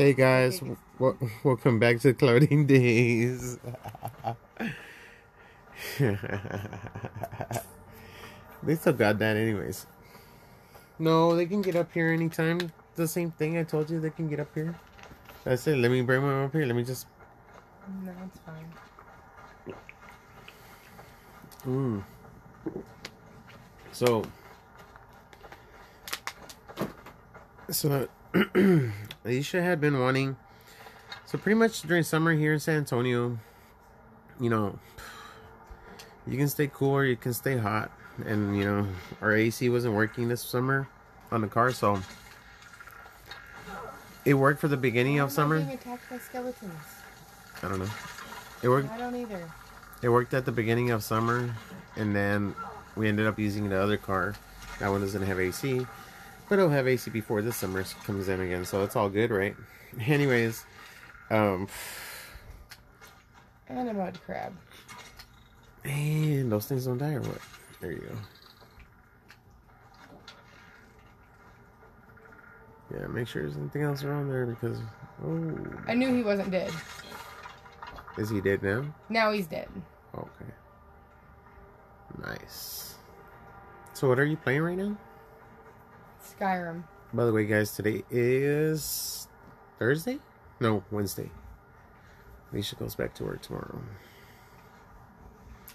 Hey guys, welcome back to Cloudy Days. they still got that, anyways. No, they can get up here anytime. The same thing I told you, they can get up here. That's it. Let me bring them up here. Let me just. No, it's fine. Mm. So. So, Alicia had been wanting. So, pretty much during summer here in San Antonio, you know, you can stay cool or you can stay hot. And, you know, our AC wasn't working this summer on the car, so it worked for the beginning of summer. attacked by skeletons. I don't know. It worked. I don't either. It worked at the beginning of summer, and then we ended up using the other car. That one doesn't have AC, but it'll have AC before this summer comes in again, so it's all good, right? Anyways, um, And a mud crab. and those things don't die or what? There you go. Yeah, make sure there's nothing else around there because oh, I knew he wasn't dead. is he dead now? Now he's dead. Okay. Nice. So what are you playing right now? Skyrim. By the way, guys, today is Thursday? No, Wednesday. Alicia goes back to work tomorrow.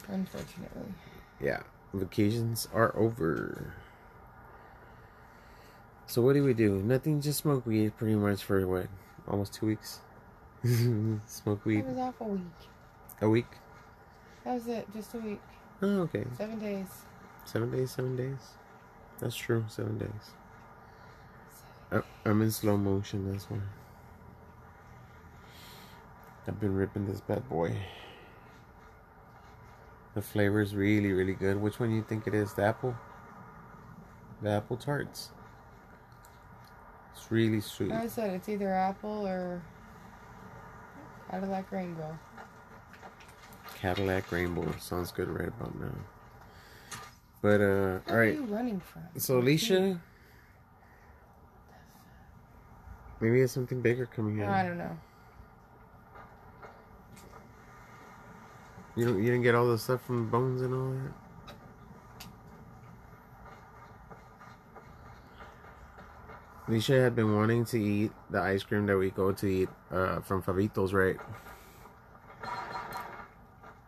Unfortunately. Yeah, vacations are over. So what do we do? Nothing, just smoke weed pretty much for what? Almost two weeks? smoke weed That was off a week. a week? That was it. Just a week. Oh, okay. Seven days. Seven days, seven days. That's true, seven days. I'm in slow motion, that's why. I've been ripping this bad boy. The flavor is really, really good. Which one do you think it is? The apple? The apple tarts. It's really sweet. I said it's either apple or Cadillac Rainbow. Cadillac Rainbow. Sounds good right about now. But, uh, are you running from? So Alicia, maybe it's something bigger coming here. I don't know. You don't, you didn't get all the stuff from Bones and all that. Alicia had been wanting to eat the ice cream that we go to eat uh, from Favitos, right?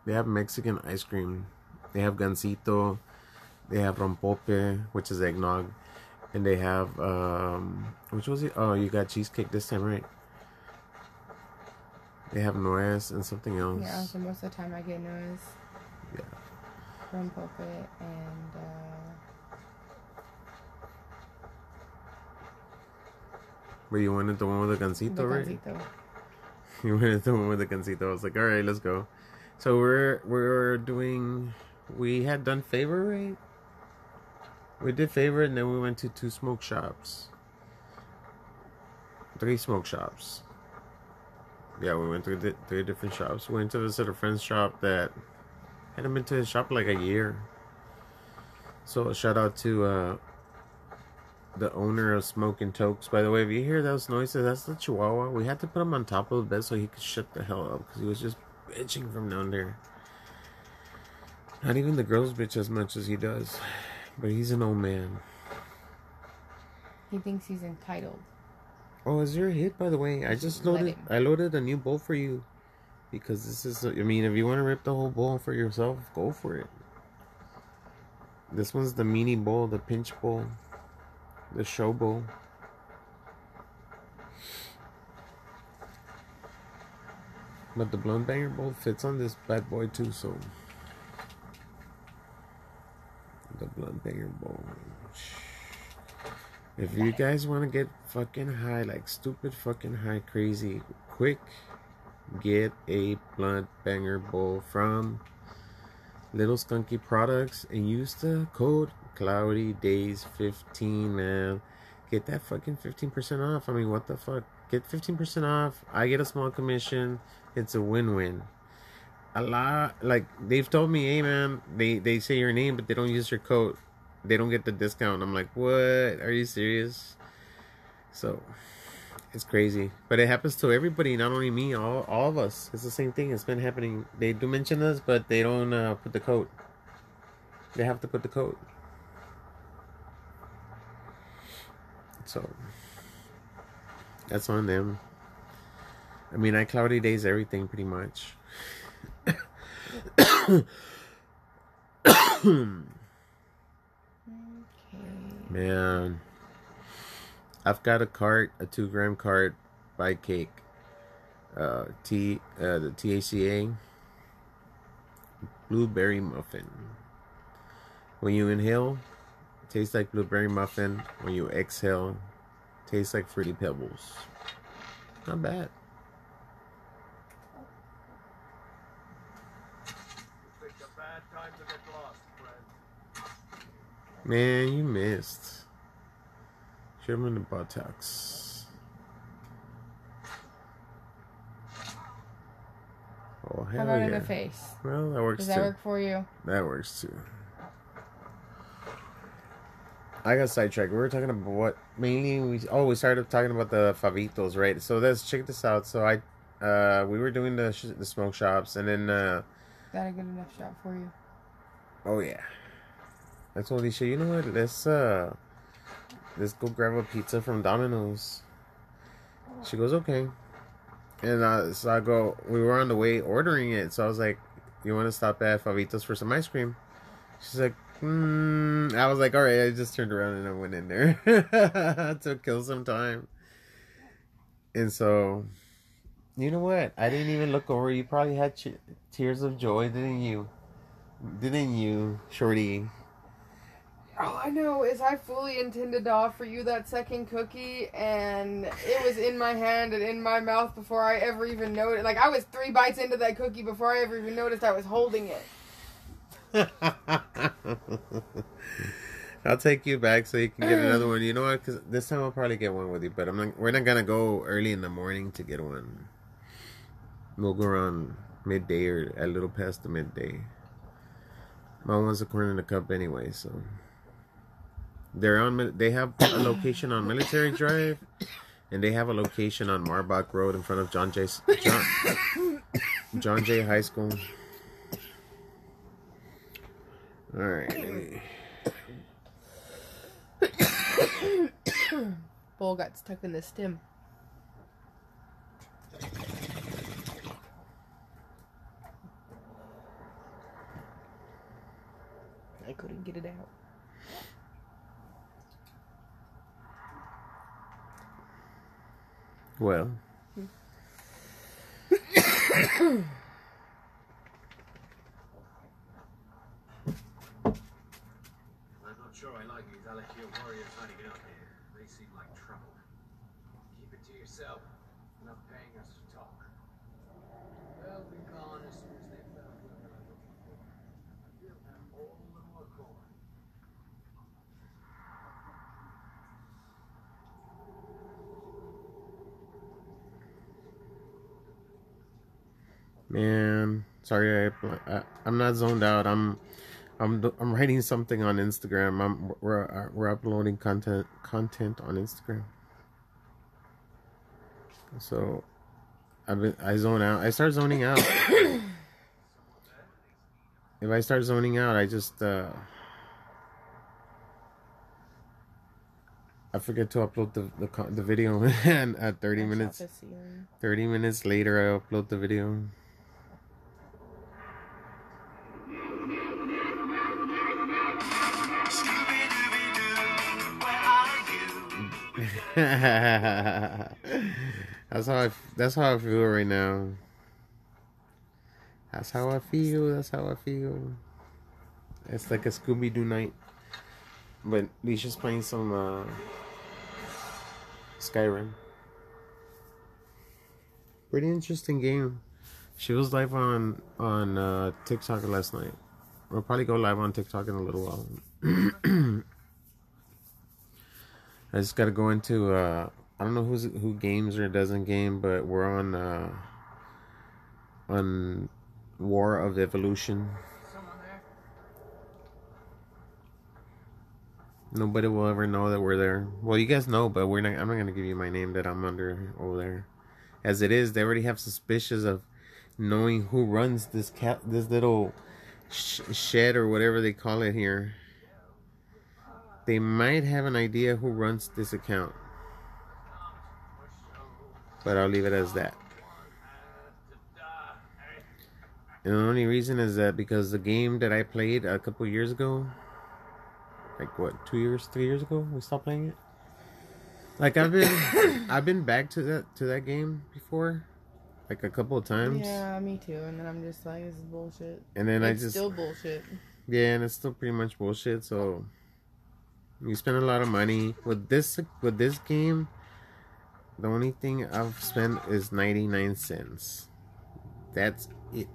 They have Mexican ice cream. They have gansito. They have rompope, which is eggnog, and they have um, which was it? Oh, you got cheesecake this time, right? They have nuez and something else. Yeah, so most of the time I get noise Yeah. from Puppet and uh, But you wanted the one with the gansito, the right? Gansito. You wanted the one with the gansito. I was like, all right, let's go. So we're we're doing. We had done favor, right? We did favor, and then we went to two smoke shops. Three smoke shops. Yeah, we went to three different shops. We went to visit a friend's shop that hadn't been to his shop like a year. So shout out to uh, the owner of Smoke and Tokes. By the way, if you hear those noises, that's the Chihuahua. We had to put him on top of the bed so he could shut the hell up because he was just bitching from down there. Not even the girls bitch as much as he does, but he's an old man. He thinks he's entitled. Oh, is your hit? By the way, I just loaded. I loaded a new bowl for you because this is. I mean, if you want to rip the whole bowl for yourself, go for it. This one's the mini bowl, the pinch bowl, the show bowl. But the blunt banger bowl fits on this bad boy too, so the blunt banger bowl. If you guys want to get fucking high, like stupid fucking high, crazy, quick, get a blunt banger bowl from Little Skunky Products and use the code Cloudy Days 15, man. Get that fucking 15% off. I mean, what the fuck? Get 15% off. I get a small commission. It's a win win. A lot, like, they've told me, hey, man, they, they say your name, but they don't use your code. They don't get the discount. I'm like, what? Are you serious? So, It's crazy, but it happens to everybody, not only me, all all of us. It's the same thing. It's been happening. They do mention us, but they don't uh, put the code. They have to put the code. So that's on them. I mean, I cloudy days everything pretty much. Man, I've got a cart, a two gram cart by cake. Uh, T, uh, the THCA blueberry muffin. When you inhale, tastes like blueberry muffin. When you exhale, tastes like fruity pebbles. Not bad. Picked a bad time to get lost, friend. Man, you missed. Been the buttocks. Oh hell How about in the face? Well, that works Does too. that work for you? That works too. I got sidetracked. We were talking about what mainly we oh we started talking about the favitos, right? So let's check this out. So I uh we were doing the sh- the smoke shops and then uh That a good enough shot for you? oh yeah. I told Alicia, you know what? Let's uh let's go grab a pizza from Domino's. She goes, okay. And uh, so I go, we were on the way ordering it. So I was like, you want to stop at Favitos for some ice cream? She's like, hmm. I was like, all right. I just turned around and I went in there to kill some time. And so, you know what? I didn't even look over. You probably had tears of joy, didn't you? Didn't you, Shorty? All I know is I fully intended to offer you that second cookie, and it was in my hand and in my mouth before I ever even noticed. Like, I was three bites into that cookie before I ever even noticed I was holding it. I'll take you back so you can get another one. You know what? Because this time I'll probably get one with you, but I'm not. We're not gonna go early in the morning to get one. We'll go around midday or a little past the midday. Mom wants a corner in the cup anyway, so they're on. They have a location on Military Drive, and they have a location on Marbach Road in front of John J. John, John Jay High School. All right. Bowl got stuck in the stem. I couldn't get it out. Well, I'm not sure I like these Alik'r warriors hiding out here. They seem like trouble. Keep it to yourself. Enough paying us to talk. They'll be gone as soon as they found what they're looking for. I feel that whole little accord. Man, sorry, I, I I'm not zoned out. I'm I'm I'm writing something on Instagram. I'm we're uh, we're uploading content content on Instagram. So I've been I zone out. I start zoning out. if I start zoning out, I just uh I forget to upload the the, the video and at 30 I minutes 30 minutes later I upload the video. That's how I, that's how I feel right now. That's how I feel. That's how I feel. It's like a Scooby Doo night, but Leisha's playing some uh, Skyrim. Pretty interesting game. She was live on on uh, TikTok last night. We'll probably go live on TikTok in a little while. I just gotta go into uh I don't know who's who games or doesn't game, but we're on uh on War of Evolution. Nobody will ever know that we're there. Well, you guys know, but we're not. I'm not gonna give you my name that I'm under over there. As it is, they already have suspicions of knowing who runs this cat, this little sh- shed or whatever they call it here. They might have an idea who runs this account, but I'll leave it as that. And the only reason is that because the game that I played a couple years ago, like what, two years, three years ago, we stopped playing it. Like I've been, I've been back to that to that game before, like a couple of times. Yeah, me too. And then I'm just like, this is bullshit. And then it's I just still bullshit. yeah, and it's still pretty much bullshit. So you spend a lot of money with this with this game. The only thing I've spent is ninety nine cents. That's it.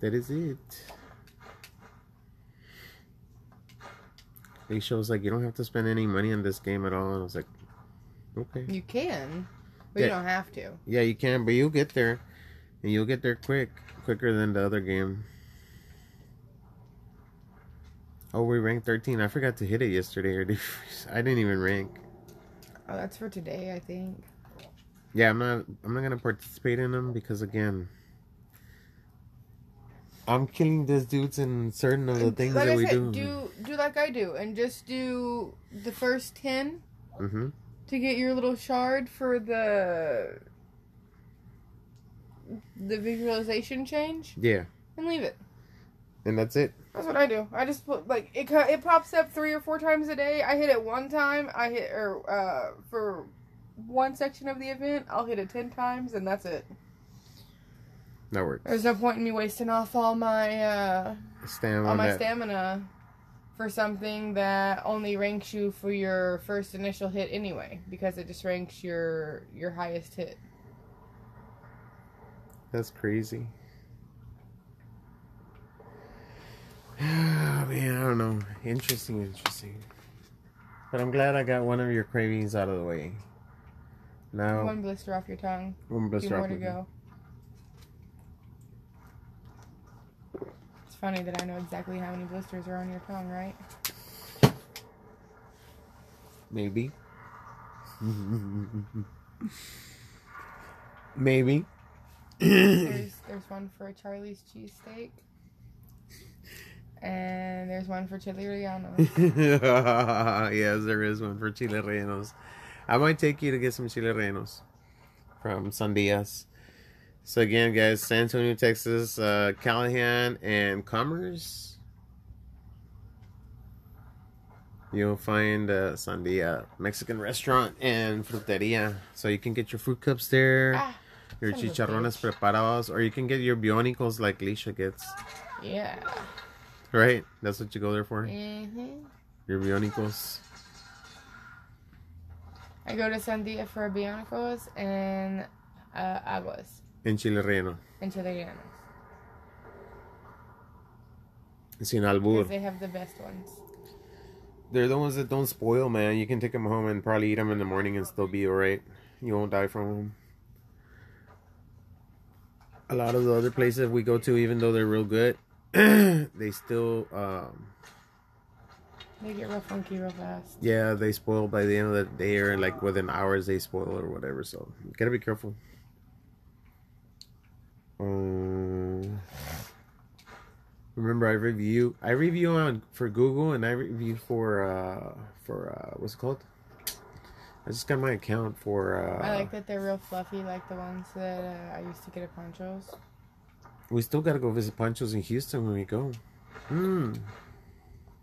That is it. They shows like you don't have to spend any money on this game at all, and I was like, okay. You can, but you don't have to. Yeah, you can, but you'll get there, and you'll get there quick, quicker than the other game. Oh, we ranked 13. I forgot to hit it yesterday, or I didn't even rank. Oh, that's for today, I think. Yeah, I'm not. I'm not gonna participate in them because again, I'm killing these dudes in certain of the things like that I we said, do. do do like I do, and just do the first ten Mm-hmm. To get your little shard for the the visualization change, Yeah, and leave it. and that's it. That's what I do. I just put like it. It pops up three or four times a day. I hit it one time. I hit or uh for one section of the event. I'll hit it ten times, and that's it. That works. There's no point in me wasting off all my uh Stam all my stamina for something that only ranks you for your first initial hit anyway, because it just ranks your your highest hit. That's crazy. Man, I don't know. Interesting, interesting. But I'm glad I got one of your cravings out of the way. Now, One blister off your tongue. one Two blister more off to go. Funny that I know exactly how many blisters are on your tongue, right? Maybe. Maybe. there's there's one for a Charlie's cheesesteak. And there's one for chili relleno. yes, there is one for chile rellenos. I might take you to get some chile rellenos from Sandias. So again, guys, San Antonio, Texas, uh, Callaghan and Commerce. You'll find uh, Sandia Mexican restaurant and fruteria, so you can get your fruit cups there, ah, your son of a chicharrones preparados, or you can get your bionicos like Lisha gets. yeah. Right? That's what you go there for. hmm Your bionicos. I go to Sandia for Bionicos and uh, aguas and chile relleno. and chili rellenos. Sin Because albur. they have the best ones. They're the ones that don't spoil, man. You can take them home and probably eat them in the morning and still be alright. You won't die from them. A lot of the other places we go to, even though they're real good, they still, um, They get real funky real fast. yeah, they spoil by the end of the day or like within hours they spoil or whatever. So gotta be careful. Um, remember, I review I review on for Google and I review for uh for uh what's it called? I just got my account for uh. I like that they're real fluffy, like the ones that uh, I used to get at Pancho's. We still gotta go visit Pancho's in Houston when we go. Hmm.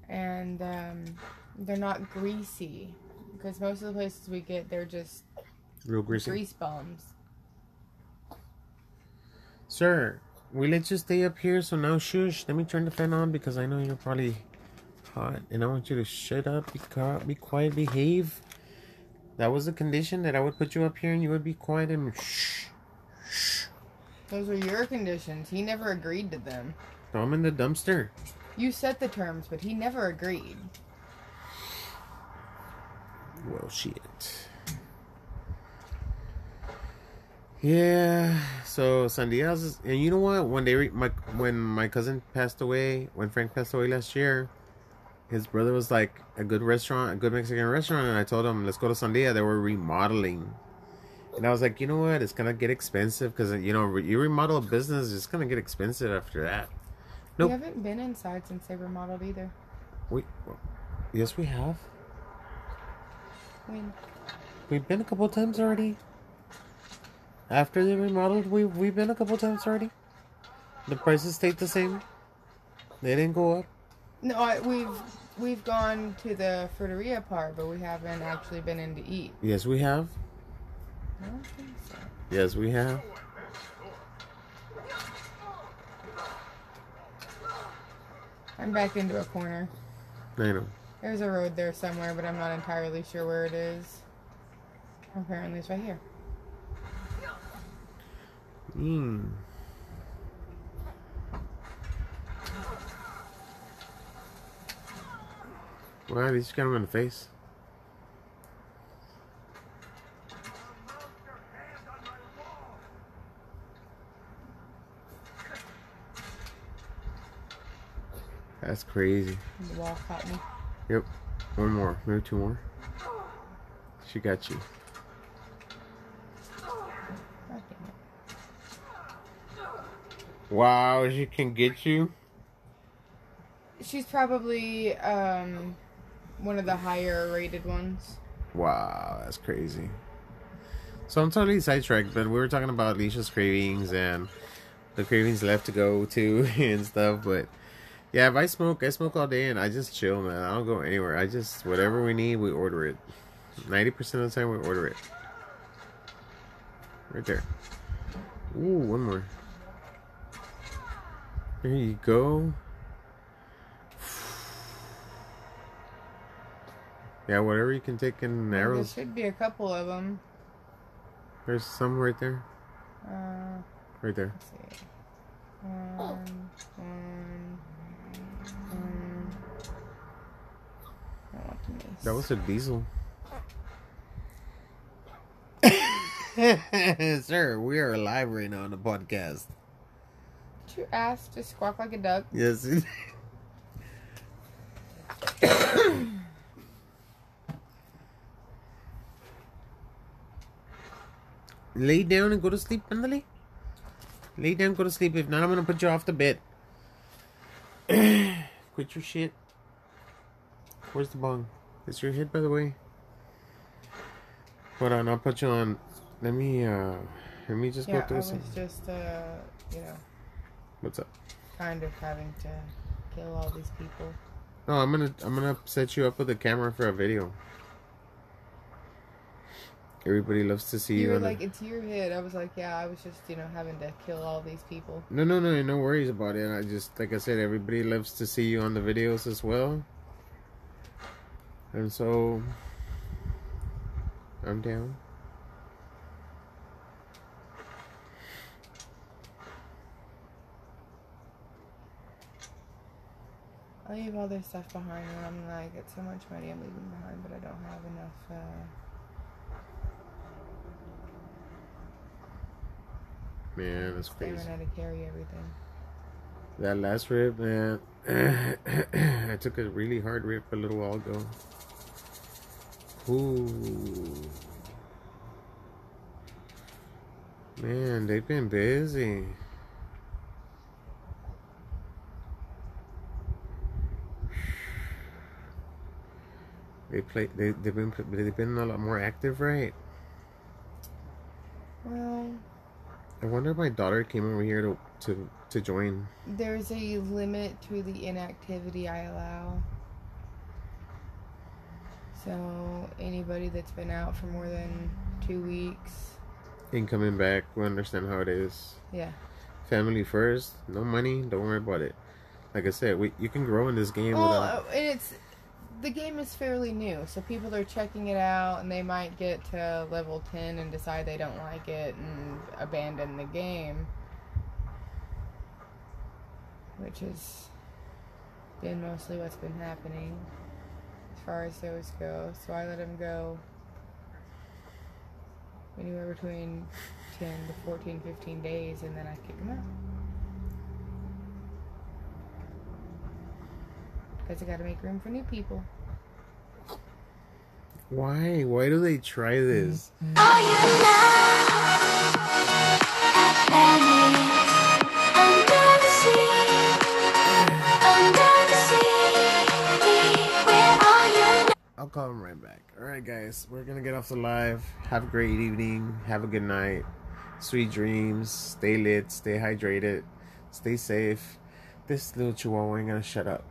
And um, they're not greasy. Because most of the places we get, they're just Real greasy. grease bombs. Sir, we let you stay up here, so now shush. Let me turn the fan on because I know you're probably hot, and I want you to shut up, be quiet, be quiet, behave. That was the condition that I would put you up here, and you would be quiet and shh. shh. Those are your conditions. He never agreed to them. Throw 'em in the dumpster. You set the terms, but he never agreed. Well, shit. Yeah. So Sandias is, and you know what? When they re- my when my cousin passed away, when Frank passed away last year, his brother was like a good restaurant, a good Mexican restaurant, and I told him let's go to Sandia. They were remodeling, and I was like, you know what? It's gonna get expensive because you know re- you remodel a business, it's gonna get expensive after that. Nope. We haven't been inside since they remodeled either. We, yes, we have. Mean, We've been a couple times already. After they remodeled, we we've been a couple times already. The prices stayed the same. They didn't go up. no, I, we've we've gone to the fruiteria part, but we haven't actually been in to eat. Yes, we have. I don't think so. Yes, we have. I'm back into a corner. I know. There's a road there somewhere, but I'm not entirely sure where it is. Apparently, it's right here. Mm. Wow, they just got him in the face. That's crazy. The wall caught me. Yep. One more. Maybe two more. She got you. Wow, she can get you? She's probably um, one of the higher rated ones. Wow, that's crazy. So I'm totally sidetracked, but we were talking about Alicia's cravings and the cravings left to go to and stuff. But yeah, if I smoke, I smoke all day and I just chill, man. I don't go anywhere. I just whatever we need, we order it. Ninety percent of the time, we order it. Right there. Ooh, one more. There you go. Yeah, whatever you can take in There arrows. There should be a couple of them. There's some right there. Uh, Right there. One, one, one. I want to miss. That was a diesel. Sir, we are live right now on the podcast. Did you ask to squawk like a duck? Yes. Lay down and go to sleep, Andale. Lay down, go to sleep. If not, I'm gonna put you off the bed. Quit your shit. Where's the bong? It's your head, by the way. Hold on, I'll put you on. Let me, uh, let me just Yeah, go I through was some. just, uh, you know, What's up? kind of having to kill all these people. No, I'm gonna, I'm gonna set you up with a camera for a video. Everybody loves to see You you. were like, it's your head. I was like, yeah, I was just, you know, having to kill all these people. No, no, no, no worries about it. I just, like I said, everybody loves to see you on the videos as well. And so, I'm down. I leave all this stuff behind and I'm like, it's so much money I'm leaving behind, but I don't have enough, uh, Man, that's crazy. stamina to carry everything. That last rip, man. I took a really hard rip a little while ago. Ooh. Man, they've been busy. They play. They they've been they've been a lot more active, right? Well, I wonder if my daughter came over here to to to join. there's a limit to the inactivity I allow. So, anybody that's been out for more than two weeks, And coming back, we understand how it is. yeah. Family first, no money, don't worry about it. Like I said, we you can grow in this game Well, without. and it's the game is fairly new, so people are checking it out, and they might get to level ten and decide they don't like it and abandon the game, which has been mostly what's been happening as far as those go. So I let them go anywhere between ten to 14, 15 days, and then I kick them out. Because I gotta make room for new people. Why? Why do they try this? I'll call him right back. Alright, guys, we're gonna get off the live. Have a great evening. Have a good night. Sweet dreams. Stay lit. Stay hydrated. Stay safe. This little chihuahua ain't gonna shut up.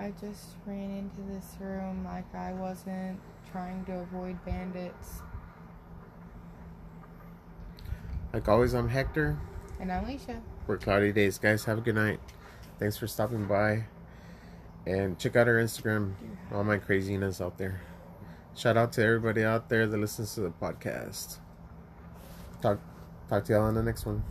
I just ran into this room like I wasn't trying to avoid bandits. Like always, I'm Hector. And I'm Alicia. We're Cloudy Days. Guys, have a good night. Thanks for stopping by. And check out our Instagram. All my craziness out there. Shout out to everybody out there that listens to the podcast. Talk talk to y'all on the next one.